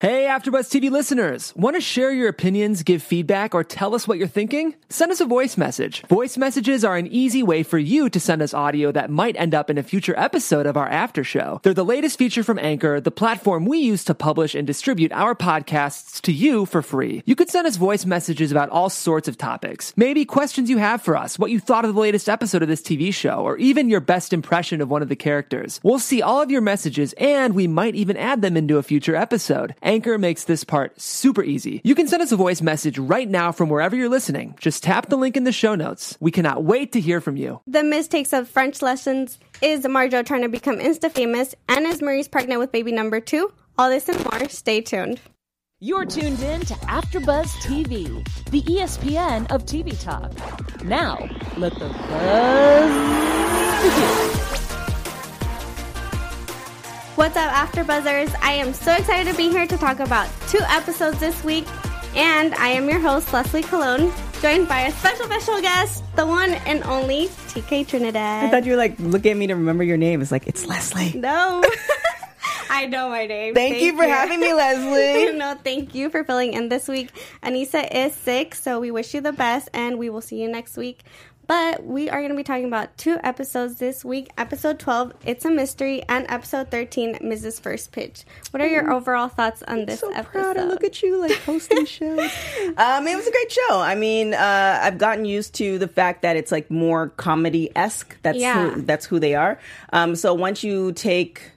Hey, AfterBuzz TV listeners! Want to share your opinions, give feedback, or tell us what you're thinking? Send us a voice message. Voice messages are an easy way for you to send us audio that might end up in a future episode of our after show. They're the latest feature from Anchor, the platform we use to publish and distribute our podcasts to you for free. You could send us voice messages about all sorts of topics. Maybe questions you have for us, what you thought of the latest episode of this TV show, or even your best impression of one of the characters. We'll see all of your messages and we might even add them into a future episode. Anchor makes this part super easy. You can send us a voice message right now from wherever you're listening. Just tap the link in the show notes. We cannot wait to hear from you. The mistakes of French lessons. Is Marjo trying to become insta famous? And is Maryse pregnant with baby number two? All this and more. Stay tuned. You're tuned in to AfterBuzz TV, the ESPN of TV talk. Now, let the buzz begin. What's up, After Buzzers? I am so excited to be here to talk about two episodes this week. And I am your host, Leslie Colon, joined by a special, special guest, the one and only TK Trinidad. I thought you were like looking at me to remember your name. It's like it's Leslie. No. I know my name. Thank, you for having me, Leslie. no, thank you for filling in this week. Anissa is sick, so we wish you the best, and we will see you next week. But we are going to be talking about two episodes this week. Episode 12, It's a Mystery, and episode 13, Mrs. First Pitch. What are your overall thoughts on this so episode? proud to look at you like hosting shows. um, it was a great show. I mean, uh, I've gotten used to the fact that it's like more comedy esque. That's Yeah. who, that's who they are. Um, so once you take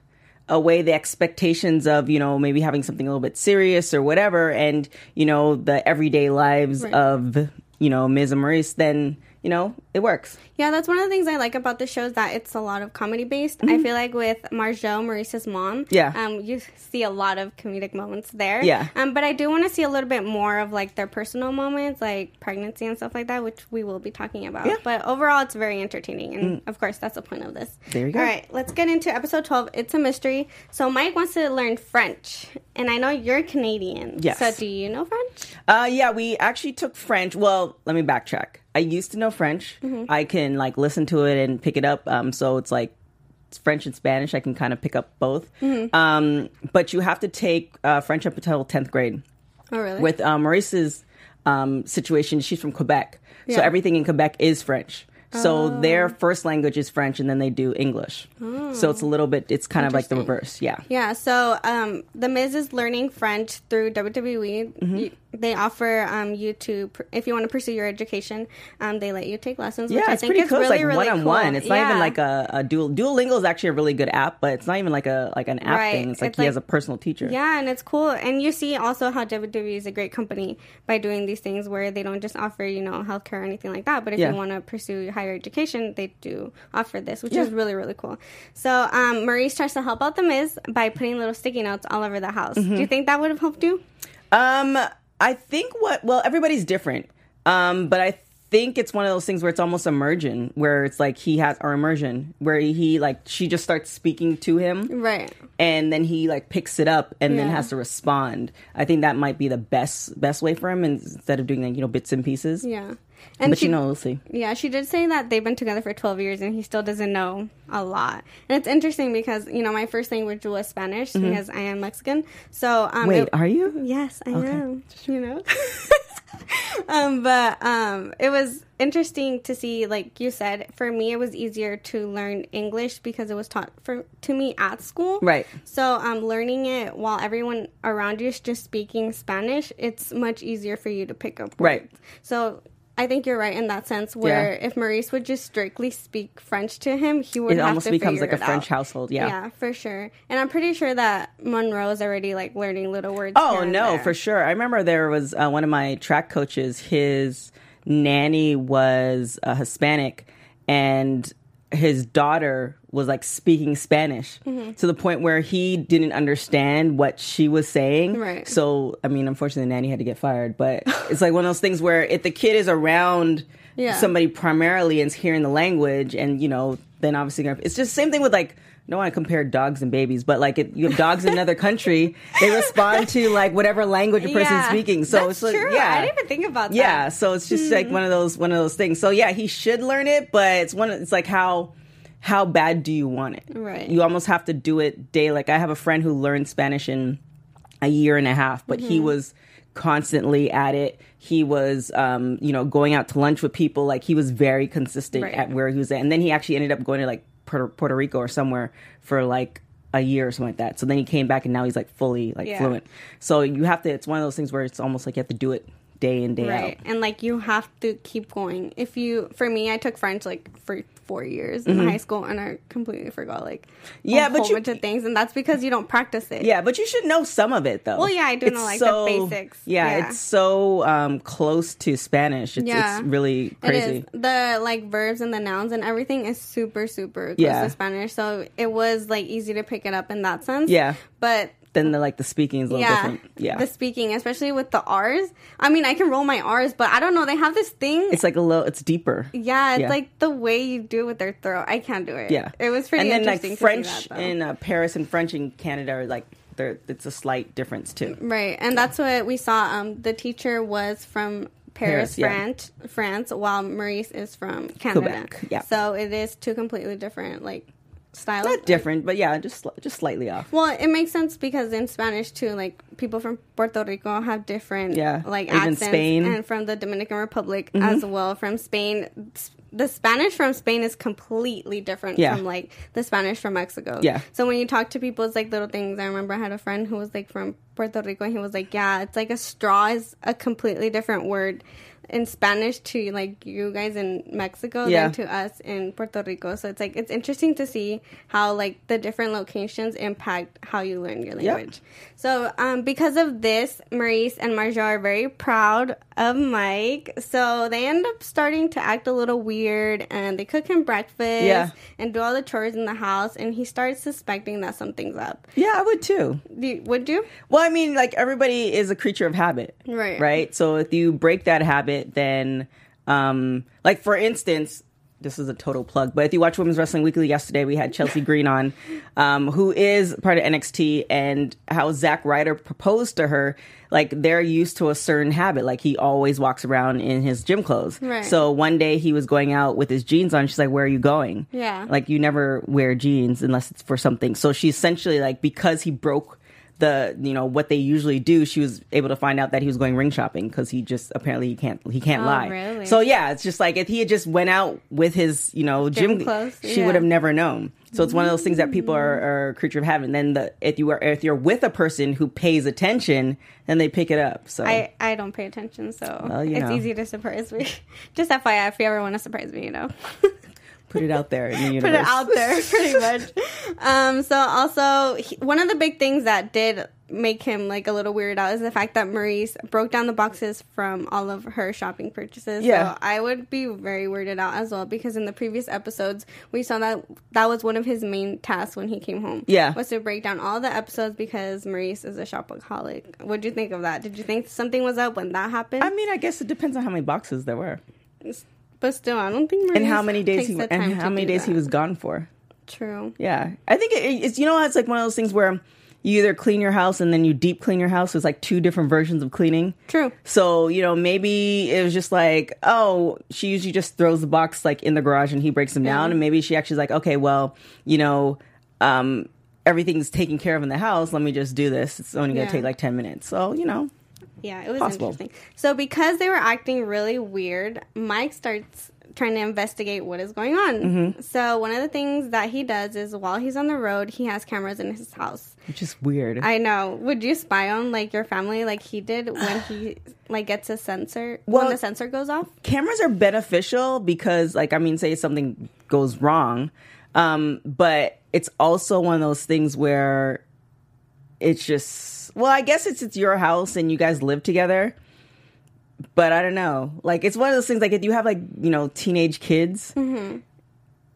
away the expectations of you know maybe having something a little bit serious or whatever, and you know the everyday lives Right. of you know Miz and Maryse, then you know it works. Yeah, that's one of the things I like about the show is that it's a lot of comedy based. I feel like with Marjo, Maryse's mom, Mm-hmm. Yeah. um, you see a lot of comedic moments there. Yeah. Um, but I do want to see a little bit more of like their personal moments, like pregnancy and stuff like that, which we will be talking about. Yeah. Mm. But overall, it's very entertaining, and of course, that's the point of this. There you go. All right, let's get into episode twelve. It's a mystery. So Mike wants to learn French, and I know you're Canadian. Yes. So do you know French? Uh, yeah, we actually took French. Well, let me backtrack. I used to know French. Mm-hmm. I can like listen to it and pick it up. Um, so it's like it's French and Spanish. I can kind of pick up both. Mm-hmm. Um, but you have to take uh, French up until tenth grade. Oh, really? With uh, Maryse's um, situation, she's from Quebec, so Yeah. Oh. everything in Quebec is French. So their first language is French, and then they do English. So it's a little bit. It's kind of like the Oh. Reverse. Yeah. Yeah, so um, the Miz is learning French through WWE. Mm-hmm. They offer um, you to, pr- if you want to pursue your education, um, they let you take lessons. Which Yeah, I it's think cool. really, it's like really one on one. It's not even like a, a dual. Duolingo is actually a really good app, but it's not even like a like an app Right. thing. It's like It's he like- has a personal teacher. Yeah, and it's cool. And you see also how WWE is a great company by doing these things where they don't just offer, you know, healthcare or anything like that. But if Yeah. you want to pursue higher education, they do offer this, which Yeah. is really, really cool. So um, Maryse tries to help out the Miz by putting little sticky notes all over the house. Mm-hmm. Do you think that would have helped you? Um, I think what well everybody's different. Um, but I think it's one of those things where it's almost immersion, where it's like he has or immersion, where he like she just starts speaking to him, Right. and then he like picks it up and then has to respond. I think that might be the best best way for him instead of doing like you know bits and pieces. Yeah. And but she, you know we'll see. Yeah, she did say that they've been together for 12 years and he still doesn't know a lot. And it's interesting because, you know, my first language was Spanish because I am Mexican. So, um, Mm-hmm. Wait, it- are you? Yes, I am. You know? um, but um, it was interesting to see, like you said, for me, it was easier to learn English because it was taught for to me at school. Right. So, um, learning it while everyone around you is just speaking Spanish, it's much easier for you to pick up. Right. So, I think you're right in that sense. Where Yeah. if Maryse would just strictly speak French to him, he would It almost becomes like a French out. household. Yeah. Yeah, for sure. And I'm pretty sure that Monroe is already like learning little words. Oh no, for sure. I remember there was uh, one of my track coaches. His nanny was uh, Hispanic, and his daughter was like speaking Spanish Mm-hmm. to the point where he didn't understand what she was saying. Right. So, I mean, unfortunately, the nanny had to get fired. But it's like one of those things where if the kid is around Yeah. somebody primarily and is hearing the language, and you know, then obviously it's just the same thing with like. I don't want to compare dogs and babies, but like if you have dogs in another country, they respond to like whatever language a person's Yeah, speaking. So it's like, true. yeah, I didn't even think about that. yeah. So it's just like Hmm. one of those one of those things. So yeah, he should learn it, but it's one. It's like how how bad do you want it? Right. You almost have to do it day. Like I have a friend who learned Spanish in a year and a half, but he Mm-hmm. was constantly at it. He was, um, you know, going out to lunch with people. Like he was very consistent Right. at where he was at. And then he actually ended up going to like Puerto, Puerto Rico or somewhere for like a year or something like that. So then he came back and now he's like fully like Yeah. fluent. So you have to. It's one of those things where it's almost like you have to do it day in day right out. and like you have to keep going if you for me i took french like for four years in high school and i completely forgot like Mm-hmm. Yeah, a but whole you- bunch of things and that's because you don't practice it Yeah, but you should know some of it though. Well, yeah, I do know, like, the basics. Yeah, Yeah. it's so um, close to Spanish. It's, Yeah. it's really crazy. The like verbs and the nouns and everything is super super close Yeah. to Spanish, so it was like easy to pick it up in that sense. Yeah. but Then the like the speaking is a little yeah, different. Yeah, the speaking, especially with the R's. I mean, I can roll my R's, but I don't know. They have this thing. it's like a little. It's deeper. yeah, it's yeah. like the way you do it with their throat. I can't do it. Yeah, it was pretty And then like interesting. French that, in uh, Paris and French in Canada are like there. It's a slight difference too. Right, and that's what we saw. Um, the teacher was from Paris, Paris, yeah. France, France, while Maryse is from Canada. Quebec, yeah. So it is two completely different like styles. Not different, but yeah, just just slightly off. Well, it makes sense because in Spanish too, like people from Puerto Rico have different Yeah, like even accents, Spain. Mm-hmm. and from the Dominican Republic as well. From Spain, the Spanish from Spain is completely different Yeah. from like the Spanish from Mexico. Yeah. So when you talk to people, it's like little things. I remember I had a friend who was like from Puerto Rico, and he was like, "Yeah, it's like a straw is a completely different word." In Spanish to like you guys in Mexico Yeah. than to us in Puerto Rico. So it's like it's interesting to see how like the different locations impact how you learn your Yep. language. So um, because of this, Maryse and Marjo are very proud of Mike. So they end up starting to act a little weird, and they cook him breakfast Yeah. and do all the chores in the house. And he starts suspecting that something's up. Yeah, I would too. You- would you? Well, I mean, like everybody is a creature of habit, Right. Right. So if you break that habit, then, um, like for instance, this is a total plug, but if you watch Women's Wrestling Weekly yesterday, we had Chelsea Green on, um, who is part of NXT, and how Zack Ryder proposed to her. Like they're used to a certain habit, like he always walks around in his gym clothes. Right. So one day he was going out with his jeans on. She's like, "Where are you going?" Yeah. Like you never wear jeans unless it's for something. So she essentially like because he broke the you know what they usually do she was able to find out that he was going ring shopping because he just apparently he can't he can't Oh, lie really? so yeah it's just like if he had just went out with his you know Gym gym, clothes, she yeah. would have never known so it's one of those things that people are, are a creature of habit and then the if you are if you're with a person who pays attention then they pick it up so I, I don't pay attention, so Well, it's know. easy to surprise me. Just FYI, if you ever want to surprise me, you know. put it out there in the universe put it out there pretty much. Um so also he, one of the big things that did make him like a little weirded out is the fact that maryse broke down the boxes from all of her shopping purchases. Yeah. so i would be very weirded out as well because in the previous episodes we saw that that was one of his main tasks when he came home Yeah. was to break down all the episodes because maryse is a shopaholic. What do you think of that? Did you think something was up when that happened? I mean i guess it depends on how many boxes there were but still i don't think maryse and how many days he and how many days he was gone for true Yeah, I think it, it's you know it's like one of those things where you either clean your house and then you deep clean your house. It's like two different versions of cleaning. True. So you know maybe it was just like oh she usually just throws the box like in the garage and he breaks them down and maybe she actually like okay well you know um everything's taken care of in the house. Let me just do this. It's only gonna Yeah. take like ten minutes. So you know Yeah, it was Possible. interesting. So because they were acting really weird, Mike starts trying to investigate what is going on. Mm-hmm. So one of the things that he does is while he's on the road, he has cameras in his house. which is weird. I know. Would you spy on like your family like he did when he like gets a sensor Well- when the sensor goes off? cameras are beneficial because like i mean say something goes wrong um but it's also one of those things where it's just well i guess it's it's your house and you guys live together but i don't know like it's one of those things like if you have like you know teenage kids Mm-hmm.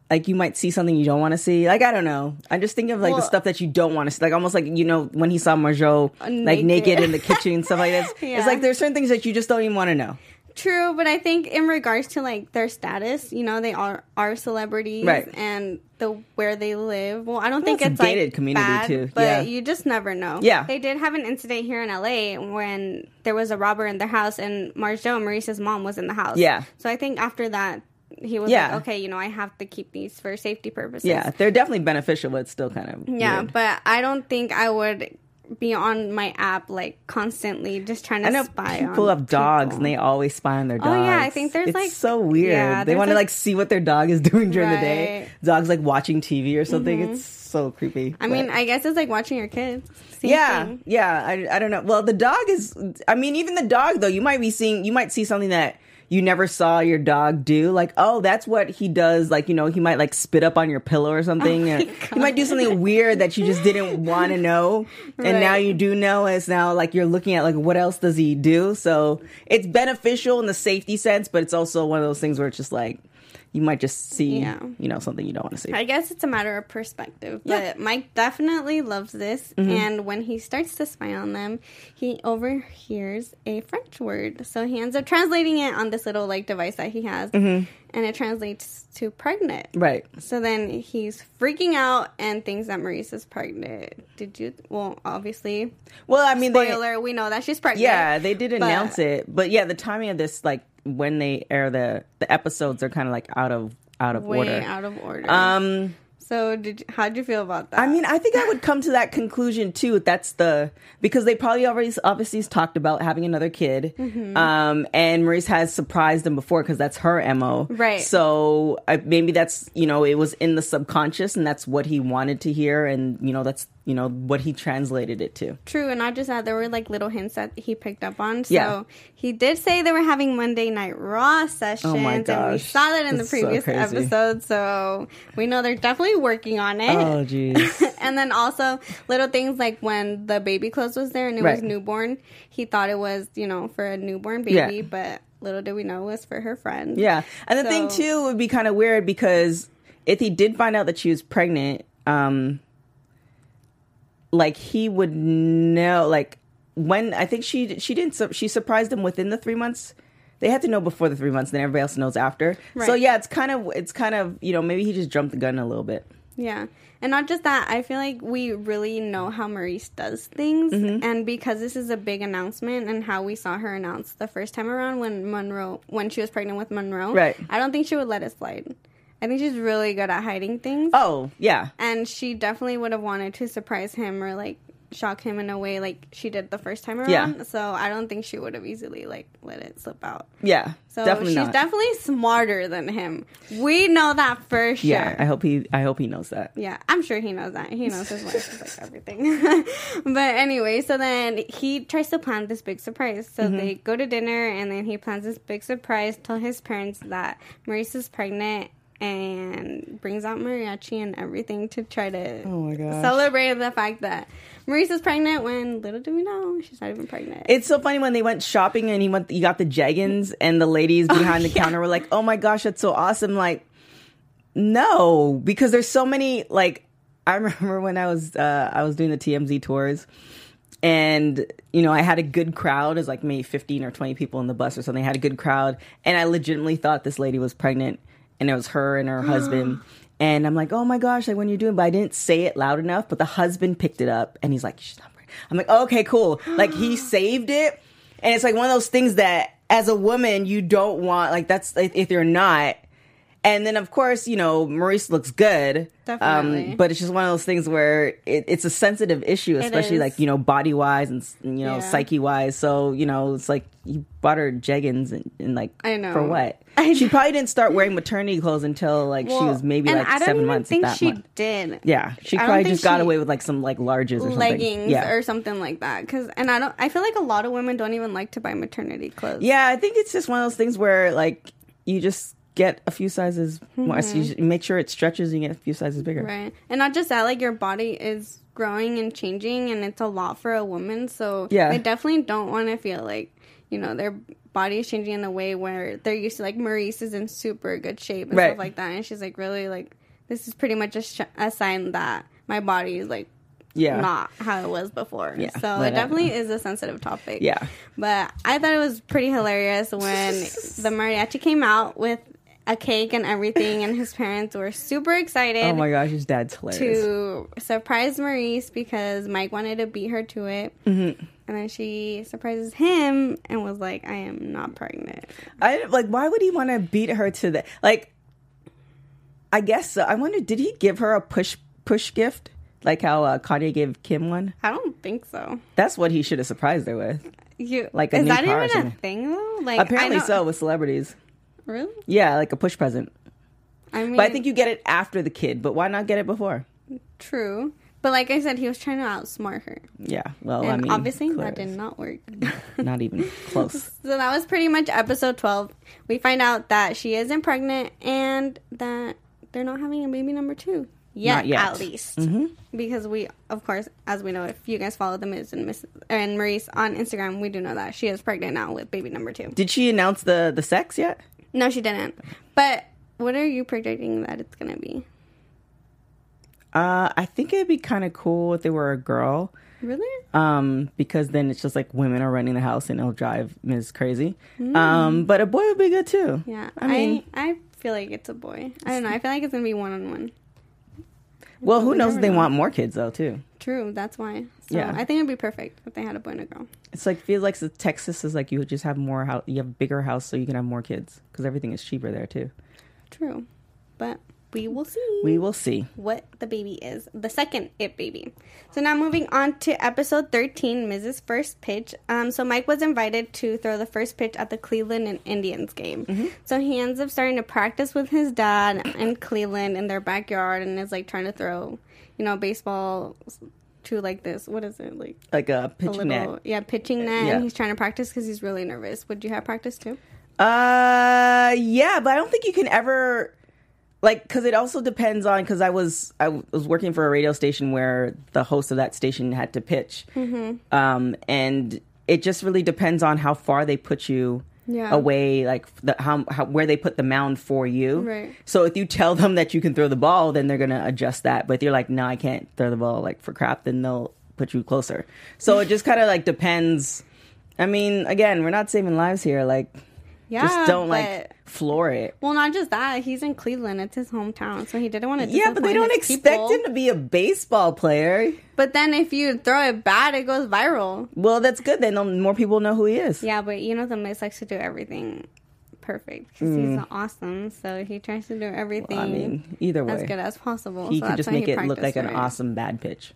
like you might see something you don't want to see like i don't know i'm just thinking of like the stuff that you don't want to see like almost like you know when he saw marjo like naked. naked in the kitchen and stuff like that Yeah. it's like there's certain things that you just don't even want to know True, but I think in regards to like their status, you know, they are are celebrities, Right. And the where they live. Well, I don't Well, think it's a it's like gated community, bad, too. but Yeah. you just never know. Yeah. they did have an incident here in LA when there was a robber in their house, and Marjo, Maryse's mom, was in the house. Yeah. so I think after that, he was Yeah. like, okay, you know, I have to keep these for safety purposes. Yeah, they're definitely beneficial, but it's still kind of Yeah, weird. but I don't think I would be on my app like constantly, just trying to I know spy people have dogs people. and they always spy on their dogs. Oh, yeah, I think there's, it's like- so weird. yeah, they want to like- like see what their dog is doing during the day. Mm-hmm. Dogs like watching TV or something. It's so creepy. I but- mean, I guess it's like watching your kids. Same yeah, thing. yeah. I, I don't know. Well, the dog is. I mean, even the dog though. You might be seeing. You might see something that you never saw your dog do. Like, oh, that's what he does. Like, you know, he might like spit up on your pillow or something. Oh or he might do something weird that you just didn't want to know, and now you do know. It's now like you're looking at like what else does he do? So it's beneficial in the safety sense, but it's also one of those things where it's just like you might just see, Yeah. you know, something you don't want to see. I guess it's a matter of perspective. But Yeah. Mike definitely loves this. Mm-hmm. And when he starts to spy on them, he overhears a French word. So he ends up translating it on this little like device that he has. Mm-hmm. And it translates to pregnant. right. So then he's freaking out and thinks that Maryse is pregnant. Did you? Well, obviously, Well, I mean, they, spoiler, we know that she's pregnant. Yeah, they did But- announce it, but yeah, the timing of this, like when they air the the episodes, are kind of like out of out of Way order. out of order. Um, so did you, how'd you feel about that? I mean, I think I would come to that conclusion too. That's the because they probably already obviously talked about having another kid, Mm-hmm. um, and Maryse has surprised them before because that's her mo. Right. So I, maybe that's you know it was in the subconscious, and that's what he wanted to hear, and you know that's you know what he translated it to. True, and not just that, there were like little hints that he picked up on. So Yeah. he did say they were having Monday Night Raw sessions, Oh my and we saw that in the That's so previous crazy. episode. So we know they're definitely working on it. Oh, jeez. and then also little things like when the baby clothes was there and it was newborn, he thought it was you know for a newborn baby, Yeah. but little did we know it was for her friend. Yeah, and the thing too would be kind of weird because if he did find out that she was pregnant, um, like he would know, like when I think she she didn't she surprised him within the three months. They had to know before the three months, then everybody else knows after. So yeah, it's kind of it's kind of you know maybe he just jumped the gun a little bit. Yeah. And not just that, I feel like we really know how Maryse does things. Mm-hmm. And because this is a big announcement and how we saw her announce the first time around when Monroe, when she was pregnant with Monroe, Right. I don't think she would let it slide. I think she's really good at hiding things. Oh yeah, And she definitely would have wanted to surprise him or like shock him in a way like she did the first time around. Yeah. So I don't think she would have easily like let it slip out. yeah, So definitely she's not. definitely smarter than him. We know that for sure. yeah, I hope he I hope he knows that. Yeah, I'm sure he knows that. He knows his wife is like everything. but anyway, so then he tries to plan this big surprise. So mm-hmm. they go to dinner and then he plans this big surprise, tell his parents that Maryse is pregnant and brings out mariachi and everything to try to Oh celebrate the fact that Maryse is pregnant when little do we know she's not even pregnant. It's so funny when they went shopping and he went he got the jeggings and the ladies behind the yeah. counter were like, "Oh my gosh, that's so awesome!" Like, no, because there's so many. Like, I remember when I was uh, I was doing the TMZ tours, and you know I had a good crowd. It was like maybe 15 or 20 people in the bus or something. I had a good crowd, and I legitimately thought this lady was pregnant, and it was her and her husband. And I'm like, oh my gosh, like when you're doing, but I didn't say it loud enough. But the husband picked it up, and he's like, she's not pregnant. I'm like, oh, okay, cool. Like he saved it, and it's like one of those things that, as a woman, you don't want. Like that's if if you're not. And then, of course, you know, Maryse looks good. Definitely. Um, but it's just one of those things where it, it's a sensitive issue, especially like, you know, body wise and, you know, Yeah. psyche wise. So, you know, it's like you bought her jeggings and, and like, I know. for what? I She probably didn't start wearing maternity clothes until like she was maybe like I don't seven even months. think that she month. did. Yeah. She probably just got away with like some like larges or something. leggings Yeah. or something like that because and i don't i feel like a lot of women don't even like to buy maternity clothes Yeah, I think it's just one of those things where like you just get a few sizes more. You make sure it stretches and you get a few sizes bigger. Mm-hmm. right and not just that like your body is growing and changing and it's a lot for a woman so Yeah. they definitely don't want to feel like you know their body is changing in a way where they're used to like maryse is in super good shape and Right. stuff like that and she's like really like this is pretty much a, sh- a sign that my body is like Yeah. not how it was before. Yeah, so it definitely is a sensitive topic. Yeah. But I thought it was pretty hilarious when the mariachi came out with a cake and everything, and his parents were super excited Oh my gosh, his dad's hilarious. to surprise Maryse because Mike wanted to beat her to it. Mm-hmm. And then she surprises him and was like, I am not pregnant. I like. Why would he want to beat her to the like? I guess so. I wonder. Did he give her a push push gift? Like how uh, Kanye gave Kim one. I don't think so. That's what he should have surprised her with. You Like a is new that car even a thing though? Like Apparently so with celebrities. Really? Yeah, like a push present. I mean, But I think you get it after the kid. But why not get it before? true. But like I said, he was trying to outsmart her, Yeah. Well, and I mean, obviously Claire's that did not work. Not even close. So that was pretty much episode 12. We find out that she isn't pregnant and that they're not having a baby number two. Yet, Not yet. at least. Mm-hmm. Because we, of course, as we know, if you guys follow the Miz and Miss and Maryse on Instagram, we do know that she is pregnant now with baby number two. Did she announce the the sex yet? No, she didn't. But what are you predicting that it's going to be? Uh, I think it'd be kind of cool if they were a girl. Really? Um, because then it's just like women are running the house and it'll drive Miz crazy. Um, but a boy would be good too. Yeah. I mean, I, I feel like it's a boy. I don't know. I feel like it's going to be one on one. Well, who knows? They know. want more kids though too. True. That's why. So Yeah. I think it'd be perfect if they had a boy and a girl. It's like feels like Texas is like you just have more house, you have bigger house so you can have more kids because everything is cheaper there too. True. But we will see. We will see. what the baby is, the second it baby. So now moving on to episode 13, Mrs. First Pitch. Um, so Mike was invited to throw the first pitch at the Cleveland and Indians game. So he ends up starting to practice with his dad in Cleveland in their backyard and is like trying to throw, you know, baseball to like this. What is it like? Like a A little, net. yeah, pitching net. Yeah. And he's trying to practice because he's really nervous. Would you have practice too? Uh, yeah, but I don't think you can ever like because it also depends on because I was I was working for a radio station where the host of that station had to pitch, Mm-hmm. um, and it just really depends on how far they put you. Yeah. Away, like the, how, how where they put the mound for you. Right. So if you tell them that you can throw the ball, then they're gonna adjust that. But if you're like, no, I can't throw the ball, like for crap, then they'll put you closer. So it just kind of like depends. I mean, again, we're not saving lives here. Like, Yeah. just don't like floor it. Well, not just that. He's in Cleveland. It's his hometown, so he didn't want to. Yeah, but they don't expect people. him to be a baseball player. But then if you throw it bad, it goes viral. Well, that's good. Then more people know who he is. Yeah, but you know the Miz likes to do everything perfect because he's awesome. So he tries to do everything Mm. I mean, either as good as possible. he so could just make it look like an it. awesome bad pitch.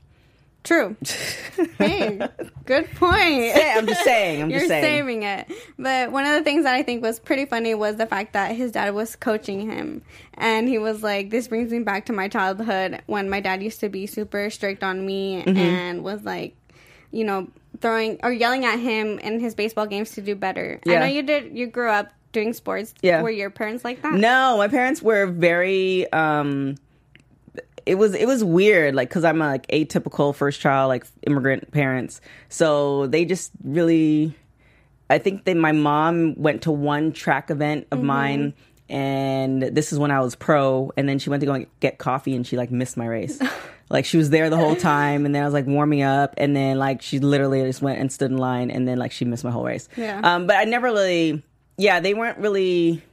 True. hey, good point. Yeah, I'm just saying. I'm You're just saying. saving it. But one of the things that I think was pretty funny was the fact that his dad was coaching him. And he was like, This brings me back to my childhood when my dad used to be super strict on me Mm-hmm. and was like, you know, throwing or yelling at him in his baseball games to do better. I know you did, you grew up doing sports. Yeah. Were your parents like that? No, my parents were very. um it was it was weird like because i'm a like atypical first child like immigrant parents. So they just really i think that my mom went to one track event of mine and this is when i was pro and then she went to go and get coffee and she like missed my race. Like she was there the whole time and then i was like warming up and then like she literally just went and stood in line and then like she missed my whole race. Yeah. um but i never really yeah they weren't really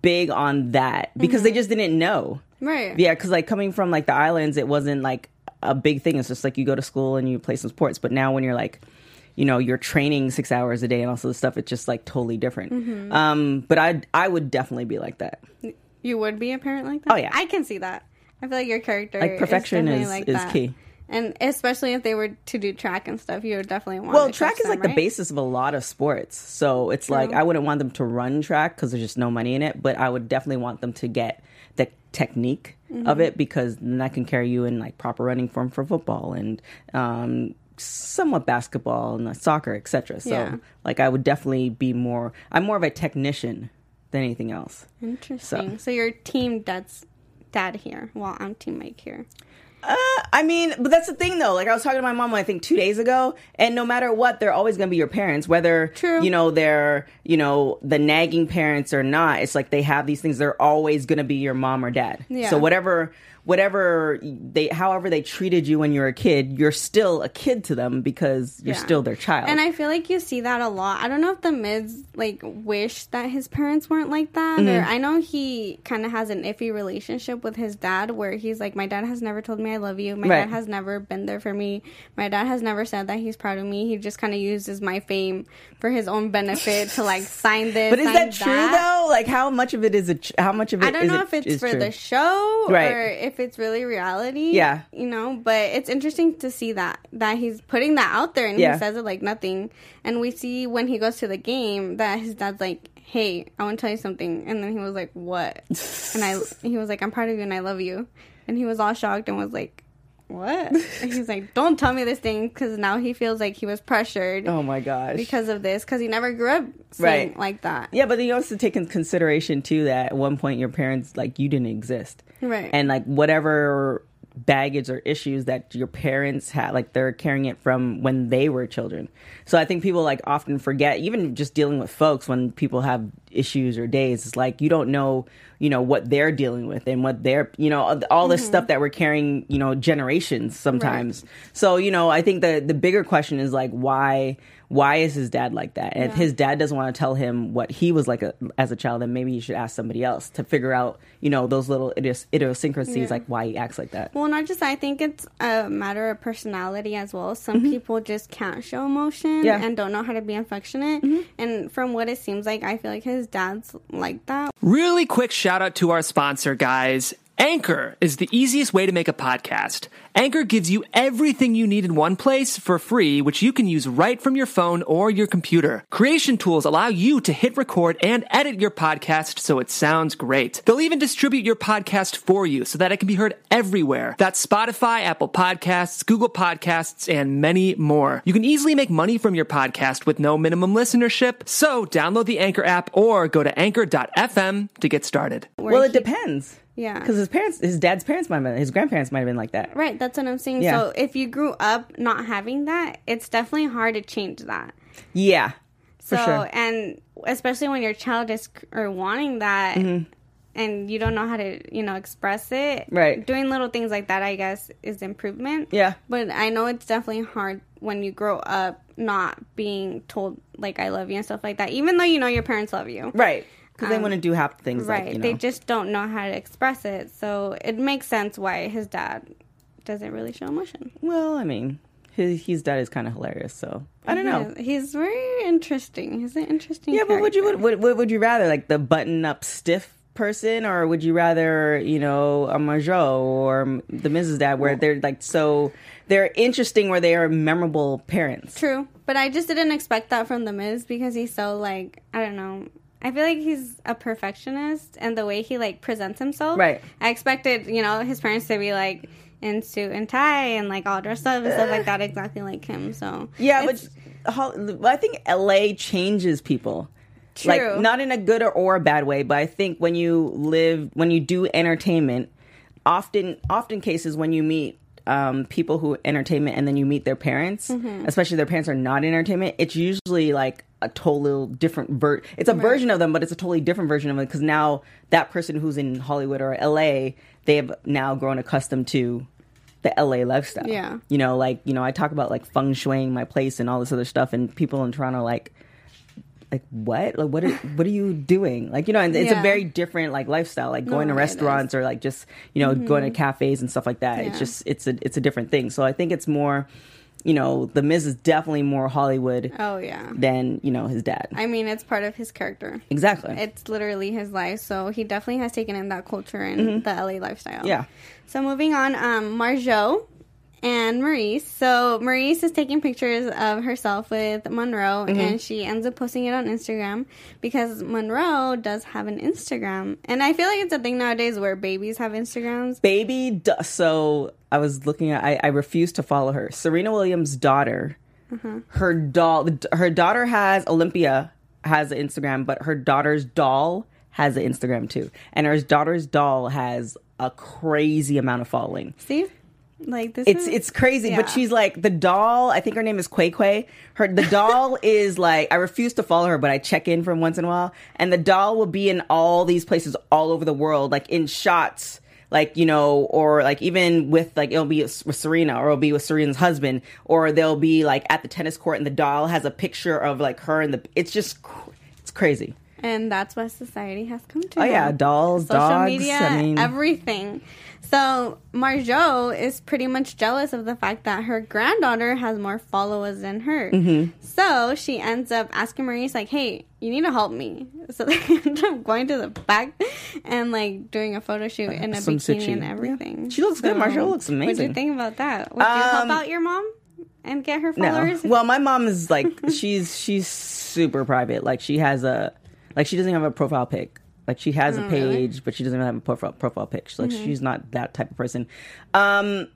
big on that because they just didn't know Right. yeah, because like coming from like the islands, it wasn't like a big thing. It's just like you go to school and you play some sports. But now when you're like, you know, you're training six hours a day and also the stuff, it's just like totally different. Mm-hmm. Um, but I I would definitely be like that. You would be a parent like that? Oh, yeah. I can see that. I feel like your character Like perfection definitely is- like is key. And especially if they were to do track and stuff, you would definitely want Well, track is like them, the basis of a lot of sports. So it's like I wouldn't want them to run track because there's just no money in it. But I would definitely want them to get the technique Mm-hmm. of it because then that can carry you in like proper running form for football and um, somewhat basketball and soccer, etc. So Yeah. like I would definitely be more. I'm more of a technician than anything else. Interesting. So, you're team dad's dad here, while I'm team Mike here. Uh, I mean, but that's the thing though. Like I was talking to my mom, I think two days ago, and no matter what, they're always going to be your parents, whether True. you know they're you know the nagging parents or not. It's like they have these things. They're always going to be your mom or dad. Yeah. So whatever, whatever they, however they treated you when you were a kid, you're still a kid to them because you're Yeah. still their child. And I feel like you see that a lot. I don't know if the Miz like wish that his parents weren't like that, Mm-hmm. or I know he kind of has an iffy relationship with his dad, where he's like, "My dad has never told me I love you. My Right. dad has never been there for me. My dad has never said that he's proud of me. He just kind of uses my fame for his own benefit to like sign this." but is that true though? Like how much of it is a? How much of it I don't is know it- if it's for true? the show Right. or if if it's really reality. Yeah. You know, but it's interesting to see that that he's putting that out there and Yeah. he says it like nothing. And we see when he goes to the game that his dad's like, "Hey, I want to tell you something," and then he was like, "What?" and I he was like, "I'm proud of you and I love you," and he was all shocked and was like. What? And he's like, don't tell me this thing because now he feels like he was pressured Oh my gosh. because of this because he never grew up saying Right. like that. yeah, but you also take in consideration too that at one point your parents like you didn't exist. Right. And like whatever baggage or issues that your parents had like they're carrying it from when they were children. So I think people like often forget even just dealing with folks when people have issues or days it's like you don't know, you know what they're dealing with and what they're, you know, all this mm-hmm. stuff that we're carrying, you know, generations sometimes. So, you know, I think the the bigger question is like why why is his dad like that? And if his dad doesn't want to tell him what he was like a, as a child, then maybe you should ask somebody else to figure out, you know, those little idios- idiosyncrasies, Yeah. like why he acts like that. Well, not just I think it's a matter of personality as well. Some people just can't show emotion Mm-hmm. Yeah. Mm-hmm. and don't know how to be affectionate. And from what it seems like, I feel like his dad's like that. Really quick shout out to our sponsor, guys. Anchor is the easiest way to make a podcast. Anchor gives you everything you need in one place for free, which you can use right from your phone or your computer. Creation tools allow you to hit record and edit your podcast so it sounds great. They'll even distribute your podcast for you so that it can be heard everywhere. That's Spotify, Apple Podcasts, Google Podcasts, and many more. You can easily make money from your podcast with no minimum listenership. So download the Anchor app or go to anchor.fm to get started. Well, it depends. Yeah. Because his parents, his dad's parents might have been, his grandparents might have been like that. Right, that's what I'm saying. Yeah. So if you grew up not having that, it's definitely hard to change that. Yeah. So sure. and especially when your child is or wanting that and you don't know how to, you know, express it. Mm-hmm. Right. Doing little things like that I guess is improvement. Yeah. But I know it's definitely hard when you grow up not being told like I love you and stuff like that. Even though you know your parents love you. Right. Because they um, want to do half things Right. like, you know. They just don't know how to express it. So it makes sense why his dad doesn't really show emotion. well, I mean, his, his dad is kind of hilarious, so I don't know. Yeah, he's very interesting. He's an interesting. Yeah, but would you would, would, would you rather like the button up stiff person, or would you rather you know a Marjo or the Mrs. Dad, where they're like so they're interesting, where they are memorable parents? True, but I just didn't expect that from the Miz because he's so like I don't know. I feel like he's a perfectionist, and the way he like presents himself. Right. I expected you know his parents to be like in suit and tie and like all dressed up and stuff like that, exactly like him. So Yeah, it's- but I think LA changes people. True. Like not in a good or, or a bad way, but I think when you live when you do entertainment, often often cases when you meet um, people who entertainment and then you meet their parents, Mm-hmm. especially their parents are not entertainment, it's usually like a total different ver it's a version of them, but it's a totally different version of them because now that person who's in Hollywood or LA, they have now grown accustomed to the LA lifestyle. Yeah. You know, like, you know, I talk about like feng shuiing my place and all this other stuff and people in Toronto like like what? Like what are what are you doing? Like, you know, and it's a very different like lifestyle, like going to No, it restaurants or like just, you know, going to cafes and stuff like that. It's just it's a it's a different thing. So I think it's more you know, the Miz is definitely more Hollywood oh yeah. than, you know, his dad. I mean, it's part of his character. exactly. It's literally his life, so he definitely has taken in that culture and the LA lifestyle. Mm-hmm. yeah. So moving on, um, Marjo and Maryse. So Maryse is taking pictures of herself with Monroe, Mm-hmm. and she ends up posting it on Instagram because Monroe does have an Instagram, and I feel like it's a thing nowadays where babies have Instagrams. Baby, du- so I was looking at. I, I refuse to follow her. Serena Williams' daughter, her doll. Her daughter has Olympia has an Instagram, but her daughter's doll has an Instagram too, and her daughter's doll has a crazy amount of following. See, like this. It's is, it's crazy, but she's like the doll. I think her name is Qai Qai. Her the doll is like I refuse to follow her, but I check in from once in a while, and the doll will be in all these places all over the world, like in shots, like you know, or like even with like it'll be with Serena, or it'll be with Serena's husband, or they'll be like at the tennis court, and the doll has a picture of like her and the. It's just it's crazy. And that's what society has come to. Oh yeah, dolls, social dogs. media, I mean, everything. So Marjo is pretty much jealous of the fact that her granddaughter has more followers than her. Mm-hmm. So she ends up asking Maryse, like, "Hey, you need to help me." So they end up going to the back and like doing a photo shoot in a Some bikini sushi. and everything. She looks good. Marjo looks amazing. What do you think about that? Would you help Um, out your mom and get her no. followers? Well, my mom is like she's she's super private. Like she has a like she doesn't have a profile pic. Like she has a Oh, really? page, but she doesn't have a profile profile pic. Like Mm-hmm. she's not that type of person. Um,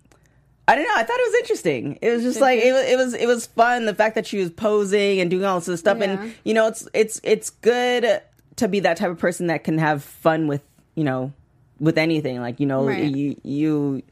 I don't know. I thought it was interesting. It was just Did like you? it was, it was it was fun. The fact that she was posing and doing all this stuff, Yeah. and you know, it's it's it's good to be that type of person that can have fun with you know with anything. Like you know, Right. you you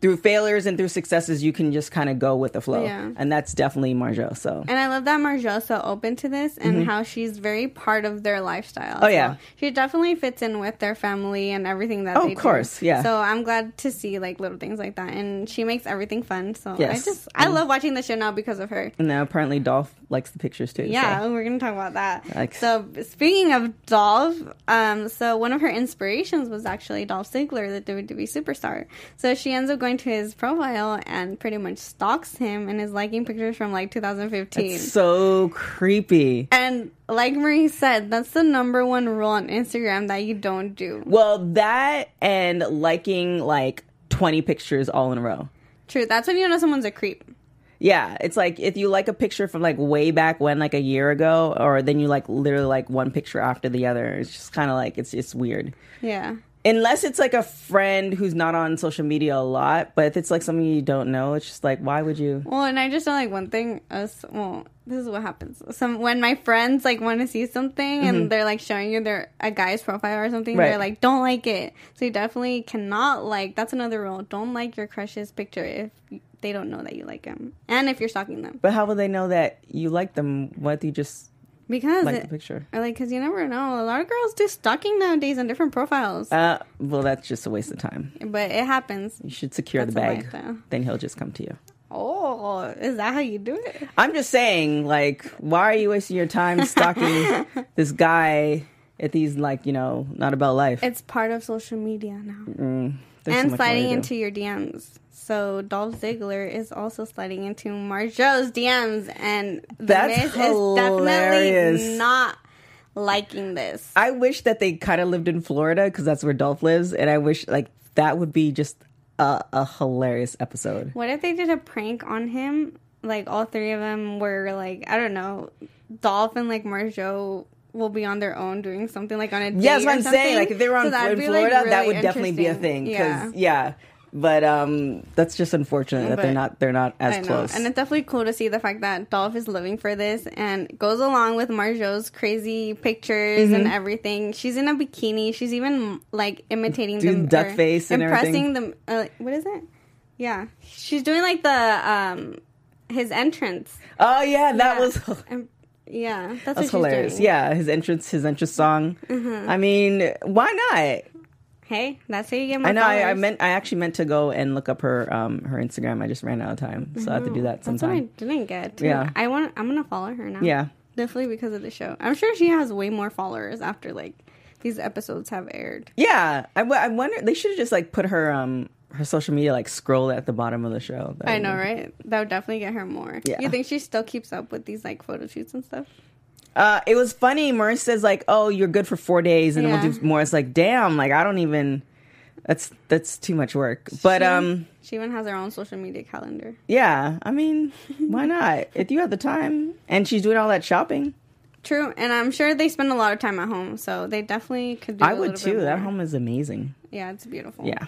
through failures and through successes, you can just kind of go with the flow, Yeah. and that's definitely Marjo. So And I love that Marjo's so open to this and how she's very part of their lifestyle. Mm-hmm. Oh, yeah. she definitely fits in with their family and everything that Oh, they of course, do. yeah. So I'm glad to see like little things like that, and she makes everything fun. So Yes. I just I love watching the show now because of her. and now apparently Dolph likes the pictures too. Yeah, so. we're gonna talk about that. Like- so speaking of Dolph, um, so one of her inspirations was actually Dolph Ziggler, the WWE superstar. So she ends up going to his profile and pretty much stalks him and is liking pictures from like 2015. It's so creepy. And like Marie said, that's the number one rule on Instagram that you don't do. Well, that and liking like 20 pictures all in a row. True, that's when you know someone's a creep. Yeah, it's like if you like a picture from like way back when, like a year ago, or then you like literally like one picture after the other. It's just kind of like it's it's weird. Yeah. Unless it's like a friend who's not on social media a lot, but if it's like something you don't know, it's just like why would you? Well, and I just don't like one thing. Us, well, this is what happens. Some when my friends like want to see something and they're like showing you their a guy's profile or something, Mm-hmm. Right. they're like, "Don't like it." So you definitely cannot like. That's another rule. Don't like your crush's picture if they don't know that you like them, and if you're stalking them, But how will they know that you like them? Why do you just because like it, the picture? or like because you never know. A lot of girls do stalking nowadays on different profiles, Uh, well, that's just a waste of time. but it happens. You should secure the That's a bag. though. Then he'll just come to you. Oh, is that how you do it? I'm just saying, like, why are you wasting your time stalking this guy at these, like, you know, not about life? It's part of social media now. Mm, there's so and sliding into your DMs. So Dolph Ziggler is also sliding into Marjo's DMs, and the That's Miz is definitely not liking this. I wish that they kind of lived in Florida because that's where Dolph lives, and I wish like that would be just a, a hilarious episode. What if they did a prank on him? Like all three of them were like, I don't know, Dolph and like Marjo will be on their own doing something like on a date. Yeah, that's what or I'm saying. like if they were on So in Florida, like, that would definitely be a thing. Yeah. Cause, yeah. But um, that's just unfortunate that they're not they're not as I know. close. And it's definitely cool to see the fact that Dolph is living for this and goes along with Marjo's crazy pictures Mm-hmm. and everything. She's in a bikini. She's even like imitating Doing them. duck face and impressing them. Uh, what is it? Yeah, she's doing like the um his entrance. oh yeah, that Yeah. was yeah, that's, that's hilarious. doing. Yeah, his entrance his entrance song. Mm-hmm. I mean, why not? Hey, that's how you get more I know. I, I meant. I actually meant to go and look up her um her Instagram. I just ran out of time, so I have to do that Mm-hmm. That's what I sometime. didn't get. Too. Yeah. I want. I'm gonna follow her now. Yeah. definitely because of the show. I'm sure she has way more followers after like these episodes have aired. Yeah, I, w- I wonder. They should have just like put her um her social media like scroll at the bottom of the show. That I know, be- right? That would definitely get her more. Yeah. You think she still keeps up with these like photo shoots and stuff? Uh, it was funny. Maryse says like, "Oh, you're good for four days," and then we'll do more. It's like, damn, like I don't even. That's that's too much work. But She- um, she even has her own social media calendar. yeah. I mean, why not? if you have the time, and she's doing all that shopping, True, and I'm sure they spend a lot of time at home, so they definitely could do. I a would too. That home is amazing. Yeah, it's beautiful. Yeah.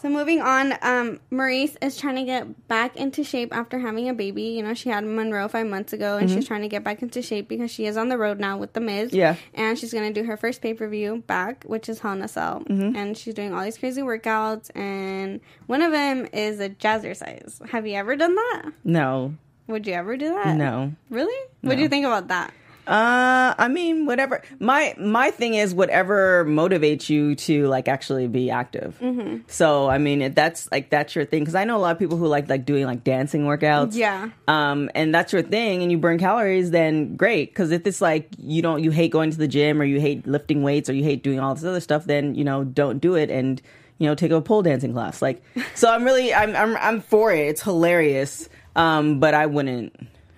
So moving on, um, Maryse is trying to get back into shape after having a baby. You know, she had Monroe five months ago, and she's trying to get back into shape because she is on the road now with the Miz. Mm-hmm. Yeah. and she's gonna do her first pay per view back, which is Hell in a Cell, Mm-hmm. and she's doing all these crazy workouts, and one of them is a jazzercise. Have you ever done that? No, Would you ever do that? no. Really? What do you think about that? Uh, I mean, whatever. My my thing is whatever motivates you to like actually be active. Mm-hmm. So I mean, that's like that's your thing, because I know a lot of people who like like doing like dancing workouts. Yeah. Um, and that's your thing, and you burn calories, then great. Because if it's like you don't, you hate going to the gym, or you hate lifting weights, or you hate doing all this other stuff, then you know don't do it, and you know take a pole dancing class. Like, so I'm really I'm I'm I'm for it. It's hilarious. Um, but I wouldn't.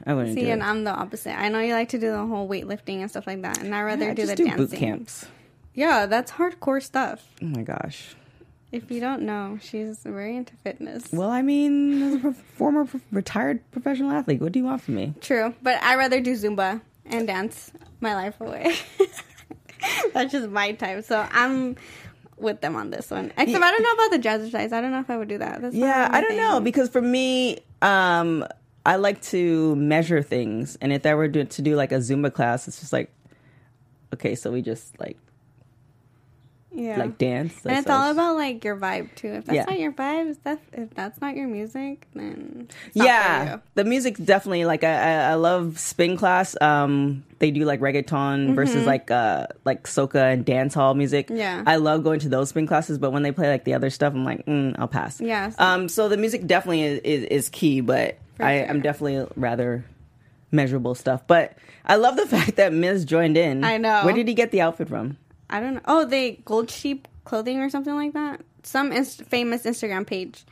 I wouldn't See, do and. I'm the opposite. I know you like to do the whole weightlifting and stuff like that, and I rather Yeah, do just the do dancing. boot camps. Yeah, that's hardcore stuff. Oh my gosh. If you don't know, she's very into fitness. Well, I mean, as a pro- former pro- retired professional athlete, what do you want from me? True, but I rather do Zumba and dance my life away. That's just my type. So I'm with them on this one. Except I don't know about the jazzercise. I don't know if I would do that. That's Yeah, I don't know because for me, um, I like to measure things, and if I were to, to do like a Zumba class, it's just like, okay, so we just like yeah. like dance, and it's all about like your vibe too. If that's Yeah. not your vibe, if that's, if that's not your music, then it's not for yeah, the music's definitely like I, I, I love spin class. Um, they do like reggaeton versus like uh like soca and dance hall music. Mm-hmm. Yeah. I love going to those spin classes, but when they play like the other stuff, I'm like, mm, I'll pass. Yeah, so- Um, so the music definitely is is, is key, but I, sure. I'm definitely rather measurable stuff. But I love the fact that Miz joined in. I know. Where did he get the outfit from? I don't know. Oh, they gold sheep clothing or something like that. Some inst- famous Instagram page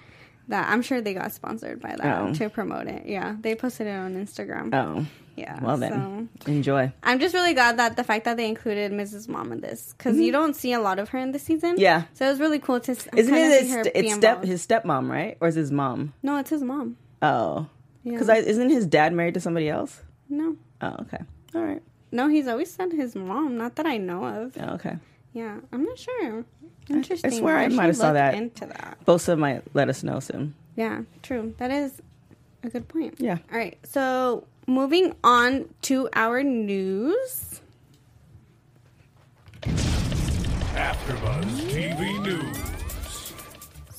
that I'm sure they got sponsored by that Oh. to promote it. Yeah, they posted it on Instagram. Oh, Yeah. well then, so- enjoy. I'm just really glad that the fact that they included Mrs. Mom in this because you don't see a lot of her in this season. Mm-hmm. Yeah. So it was really cool to. Isn't it his, her it's step his stepmom, right, or is his mom? No, it's his mom. Oh, Yeah. because isn't his dad married to somebody else? No, Oh, okay. All right. no, he's always said his mom. Not that I know of. Oh, okay. Yeah, I'm not sure. Interesting. I swear I should might have saw that. into that. Bosa might let us know soon. Yeah, true. That is a good point. Yeah. All right. So moving on to our news. AfterBuzz TV News.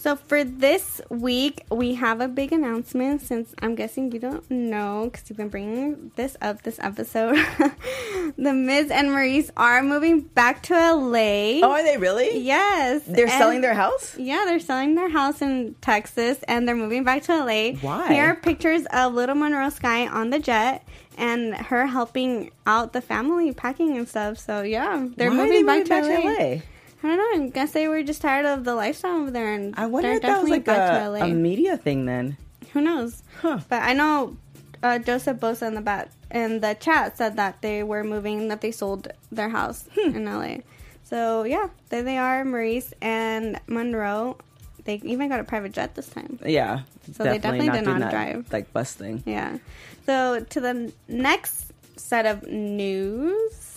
So for this week, we have a big announcement. Since I'm guessing you don't know because you've been bringing this up this episode, the Miz and Maryse are moving back to LA. Oh, are they really? yes, They're and- selling their house. Yeah, they're selling their house in Texas and they're moving back to LA. Why? Here are pictures of little Monroe Sky on the jet and her helping out the family packing and stuff. So yeah, they're Why moving they back, moving to, LA. LA? I don't know. I guess they were just tired of the lifestyle over there, and I wonder if that was like a, a media thing then. Who knows? Huh. But I know uh, Joseph Bosa in the bat in the chat said that they were moving, that they sold their house Hmm. in LA. So yeah, there they are, Maryse and Monroe. They even got a private jet this time. Yeah. So they definitely did not that, drive. like bus thing. Yeah. So to the next set of news.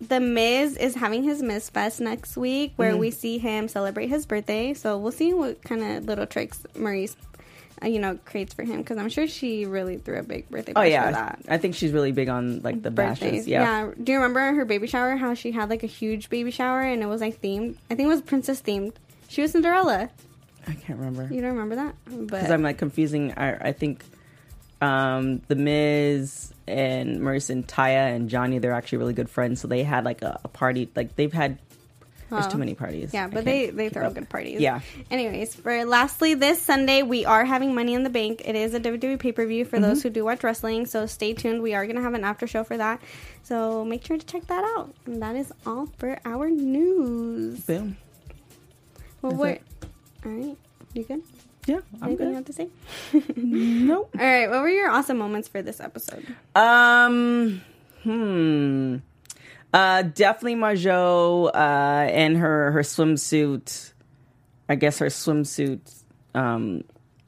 The Miz is having his Miz Fest next week where Mm-hmm. we see him celebrate his birthday. So we'll see what kind of little tricks Maryse, uh, you know, creates for him because I'm sure she really threw a big birthday Oh bash for yeah, that. I think she's really big on like the Birthdays. bashes. Yeah. Do you remember her baby shower? How she had like a huge baby shower and it was like themed? I think it was princess themed. She was Cinderella. I can't remember You don't remember that? Because I'm like confusing. I, I think um, the Miz and Maryse and Taya and Johnny they're actually really good friends. So they had like a, a party. Like they've had. There's too many parties. Yeah, but they they throw up. good parties. Yeah. Anyways, for lastly this Sunday we are having Money in the Bank. It is a WWE pay per view for Mm-hmm. those who do watch wrestling. So stay tuned. We are gonna have an after show for that. So make sure to check that out. And that is all for our news. Boom. Well, That's we're it. all right. You good? Yeah, I'm Anything you good. have to say? Nope. All right. What were your awesome moments for this episode? Um. Hmm. Uh, definitely Marjo. Uh, and her her swimsuit. I guess her swimsuit um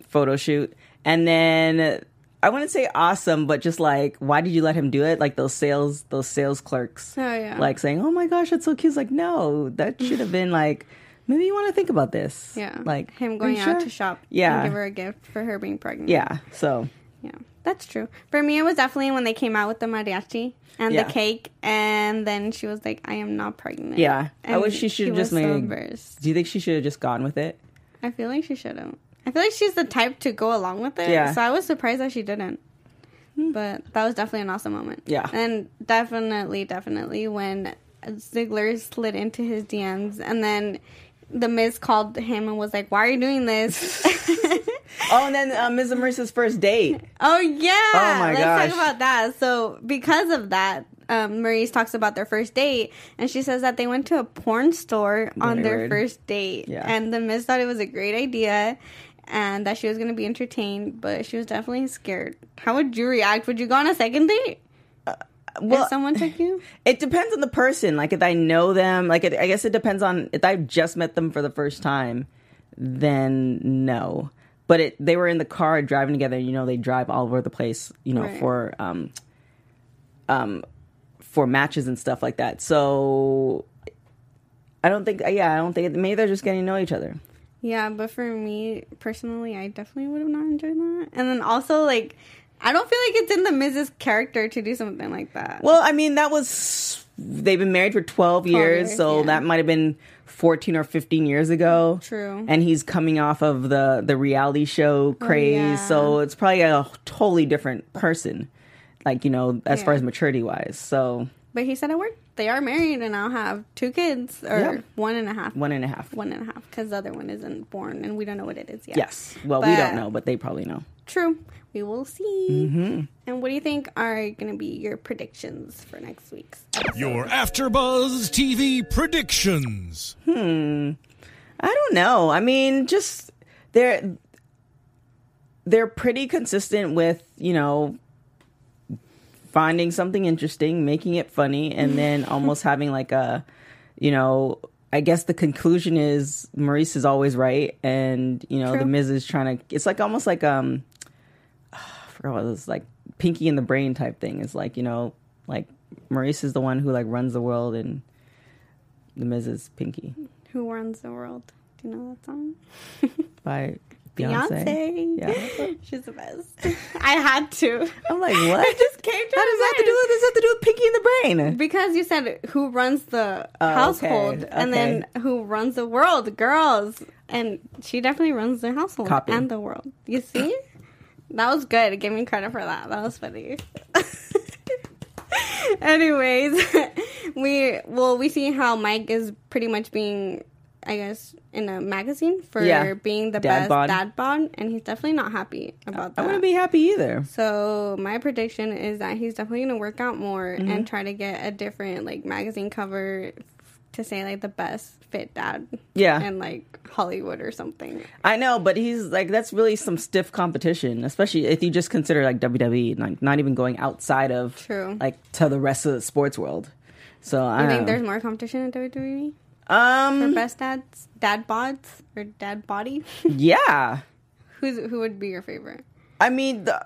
photo shoot, and then I wouldn't say awesome, but just like why did you let him do it? Like those sales those sales clerks. Oh, yeah. Like saying, "Oh my gosh, that's so cute." It's like, no, that should have been like. Maybe you want to think about this. Yeah. Like him going out sure? to shop. Yeah. And give her a gift for her being pregnant. Yeah. So Yeah, that's true. For me, it was definitely when they came out with the mariachi and Yeah. the cake, and then she was like, "I am not pregnant." Yeah. I wish she should have just made- So embarrassed. do you think she should have just gone with it? I feel like she should have. I feel like she's the type to go along with it. Yeah. So I was surprised that she didn't. Hmm. But that was definitely an awesome moment. Yeah. And definitely, definitely when Ziggler slid into his DMs and then the Miz called him and was like, "Why are you doing this?" Oh, and then uh, Miz and Maryse's first date. oh yeah. Oh, my Let's gosh. talk about that. So because of that, um, Maryse talks about their first date, and she says that they went to a porn store on Very their weird. first date, Yeah. and the Miz thought it was a great idea. And that she was going to be entertained, but she was definitely scared. How would you react? Would you go on a second date Well, if someone took you? It depends on the person. Like if I know them, like it, I guess it depends on if I've just met them for the first time, then no. But it, they were in the car driving together. You know, they drive all over the place. You know, Right. for um, um, for matches and stuff like that. So I don't think. Yeah, I don't think. Maybe they're just getting to know each other. Yeah, but for me personally, I definitely would have not enjoyed that. And then also, like, I don't feel like it's in the Mrs. character to do something like that. Well, I mean, that was they've been married for 12 years, years, so yeah. that might have been 14 or 15 years ago. True. And he's coming off of the the reality show oh, craze, yeah. so it's probably a totally different person. Like, you know, as far as maturity wise. So, But he said at work they are married and I'll have two kids, or Yeah. one and a half. one and a half. One and a half, because the other one isn't born and we don't know what it is yet. Yes. Well, we don't know, but they probably know. True. We will see. Mm-hmm. And what do you think are going to be your predictions for next week's? Your AfterBuzz TV predictions. Hmm. I don't know. I mean, just they're they're pretty consistent with, you know, finding something interesting, making it funny, and then almost having like a, you know, I guess the conclusion is Maryse is always right, and you know True. the Miz is trying to. It's like almost like um, I forgot what it was like Pinky in the Brain type thing. It's like you know, like Maryse is the one who like runs the world, and the Miz is Pinky Who runs the world? Do you know that song? by Beyonce. Beyonce. Yeah. She's the best. I had to. I'm like, what? It just came to How does that have to do with this? Have to do with Pinky in the Brain? Because you said who runs the Oh, okay, household and then who runs the world, girls. And she definitely runs the household Copy. and the world. You see? That was good. Give me credit for that. That was funny. Anyways, we well we see how Mike is pretty much being I guess in a magazine for Yeah. being the Dad best bod. dad bod and he's definitely not happy about that. I wouldn't be happy either. So my prediction is that he's definitely gonna work out more Mm-hmm. and try to get a different like magazine cover to say like the best fit dad. Yeah. And like Hollywood or something. I know, but he's like that's really some stiff competition, especially if you just consider like WWE, like not even going outside of True. like to the rest of the sports world. So I think know. there's more competition in WWE Um, for best dads, dad bods or dad body? yeah. Who's who would be your favorite? I mean, the,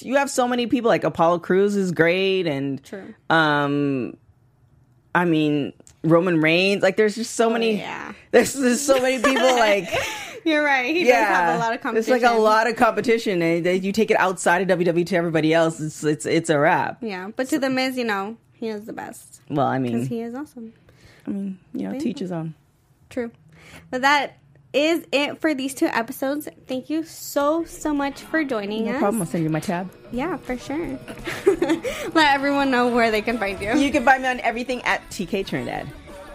you have so many people like Apollo Crews is great, and True. um, I mean Roman Reigns. Like, there's just so oh, many. Oh, yeah. There's, there's so many people like. You're right. He yeah, does have a lot of competition. It's like a lot of competition, and you take it outside of WWE to everybody else. It's it's it's a wrap. Yeah, but to the Miz, you know, he is the best Well, I because mean, he is awesome. I mean, you know, teach his own. True. But that is it for these two episodes. Thank you so so much for joining No us. problem. I'll send you my tab. Yeah, for sure. Let everyone know where they can find you. You can find me on everything at TK Trinidad.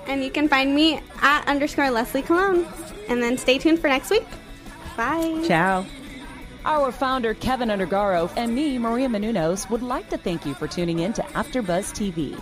And you can find me at underscore Leslie Cologne. And then stay tuned for next week. Bye. Ciao. Our founder, Keven Undergaro, and me, Maria Menounos, would like to thank you for tuning in to AfterBuzz TV.